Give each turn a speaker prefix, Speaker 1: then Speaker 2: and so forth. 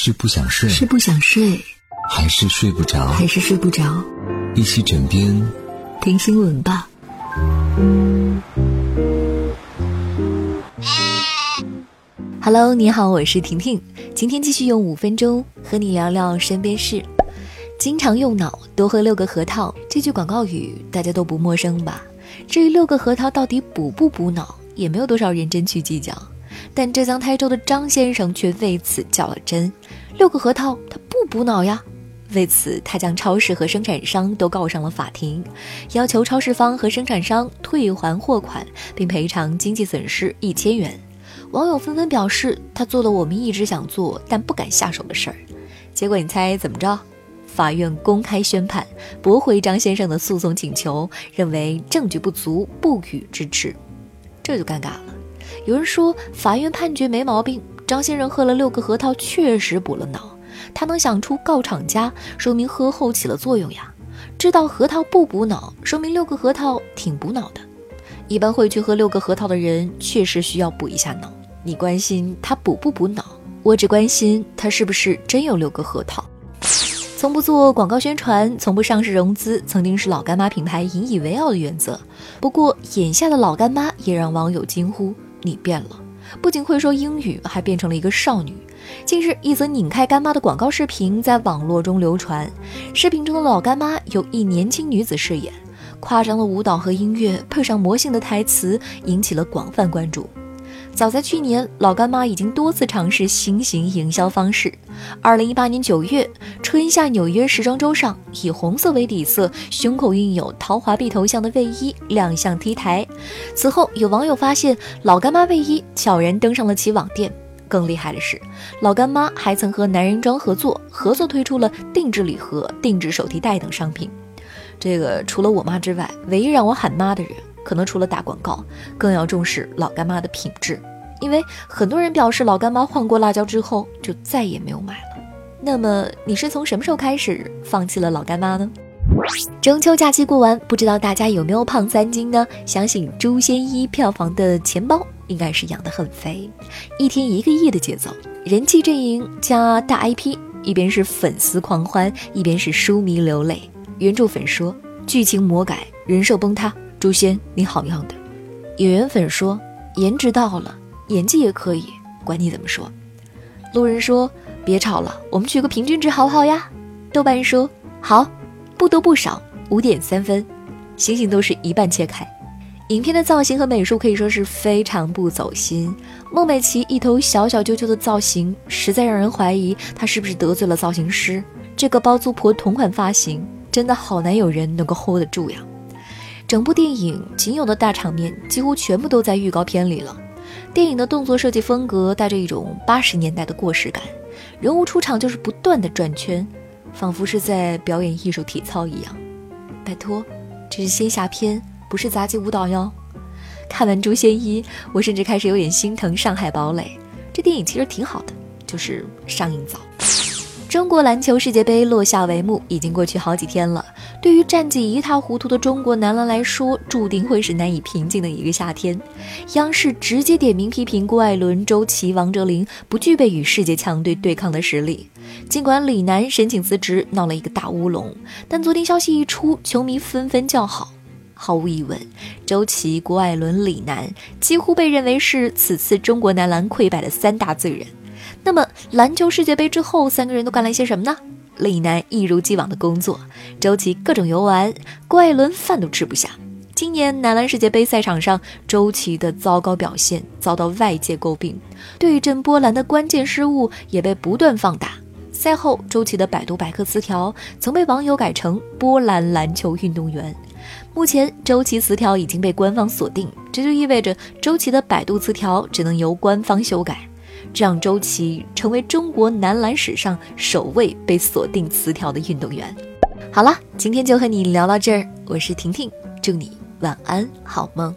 Speaker 1: 是不想睡，
Speaker 2: 是不想睡，
Speaker 1: 还是睡不着？
Speaker 2: 还是睡不着？
Speaker 1: 一起枕边
Speaker 2: 听新闻吧。Hello，你好，我是婷婷。今天继续用五分钟和你聊聊身边事。经常用脑，多喝六个核桃，这句广告语大家都不陌生吧？至于六个核桃到底补不补脑，也没有多少人真去计较。但浙江台州的张先生却为此较了真，六个核桃他不补脑呀。为此，他将超市和生产商都告上了法庭，要求超市方和生产商退还货款，并赔偿经济损失一千元。网友纷纷表示，他做了我们一直想做但不敢下手的事儿。结果你猜怎么着？法院公开宣判，驳回张先生的诉讼请求，认为证据不足，不予支持。这就尴尬了。有人说法院判决没毛病，张先生喝了六个核桃，确实补了脑。他能想出告厂家，说明喝后起了作用呀。知道核桃不补脑，说明六个核桃挺补脑的。一般会去喝六个核桃的人，确实需要补一下脑。你关心他补不补脑，我只关心他是不是真有六个核桃。从不做广告宣传，从不上市融资，曾经是老干妈品牌引以为傲的原则。不过，眼下的老干妈也让网友惊呼：“你变了！不仅会说英语，还变成了一个少女。”近日，一则拧开干妈的广告视频在网络中流传。视频中的老干妈由一年轻女子饰演，夸张的舞蹈和音乐配上魔性的台词，引起了广泛关注。早在去年，老干妈已经多次尝试新型营销方式。二零一八年九月，春夏纽约时装周上，以红色为底色、胸口印有陶华碧头像的卫衣亮相 T 台。此后，有网友发现老干妈卫衣悄然登上了其网店。更厉害的是，老干妈还曾和男人装合作，合作推出了定制礼盒、定制手提袋等商品。这个除了我妈之外，唯一让我喊妈的人。可能除了打广告，更要重视老干妈的品质，因为很多人表示老干妈换过辣椒之后就再也没有买了。那么你是从什么时候开始放弃了老干妈呢？中秋假期过完，不知道大家有没有胖三斤呢？相信《诛仙一》票房的钱包应该是养得很肥，一天一个亿的节奏，人气阵营加大 IP，一边是粉丝狂欢，一边是书迷流泪。原著粉说剧情魔改，人设崩塌。诛仙，你好样的！演员粉说颜值到了，演技也可以，管你怎么说。路人说别吵了，我们取个平均值好不好呀？豆瓣说好，不多不少，五点三分。星星都是一半切开。影片的造型和美术可以说是非常不走心。孟美岐一头小小揪揪的造型，实在让人怀疑她是不是得罪了造型师。这个包租婆同款发型，真的好难有人能够 hold 得住呀。整部电影仅有的大场面几乎全部都在预告片里了。电影的动作设计风格带着一种八十年代的过时感，人物出场就是不断的转圈，仿佛是在表演艺术体操一样。拜托，这是仙侠片，不是杂技舞蹈哟。看完《诛仙一》，我甚至开始有点心疼《上海堡垒》。这电影其实挺好的，就是上映早。中国篮球世界杯落下帷幕，已经过去好几天了。对于战绩一塌糊涂的中国男篮来说，注定会是难以平静的一个夏天。央视直接点名批评郭艾伦、周琦、王哲林不具备与世界强队对抗的实力。尽管李楠申请辞职闹了一个大乌龙，但昨天消息一出，球迷纷纷叫好。毫无疑问，周琦、郭艾伦、李楠几乎被认为是此次中国男篮溃败的三大罪人。那么，篮球世界杯之后，三个人都干了一些什么呢？李楠一如既往的工作，周琦各种游玩，郭艾伦饭都吃不下。今年男篮世界杯赛场上，周琦的糟糕表现遭到外界诟病，对阵波兰的关键失误也被不断放大。赛后，周琦的百度百科词条曾被网友改成“波兰篮球运动员”。目前，周琦词条已经被官方锁定，这就意味着周琦的百度词条只能由官方修改。这让周琦成为中国男篮史上首位被锁定词条的运动员。好了，今天就和你聊到这儿，我是婷婷，祝你晚安，好梦。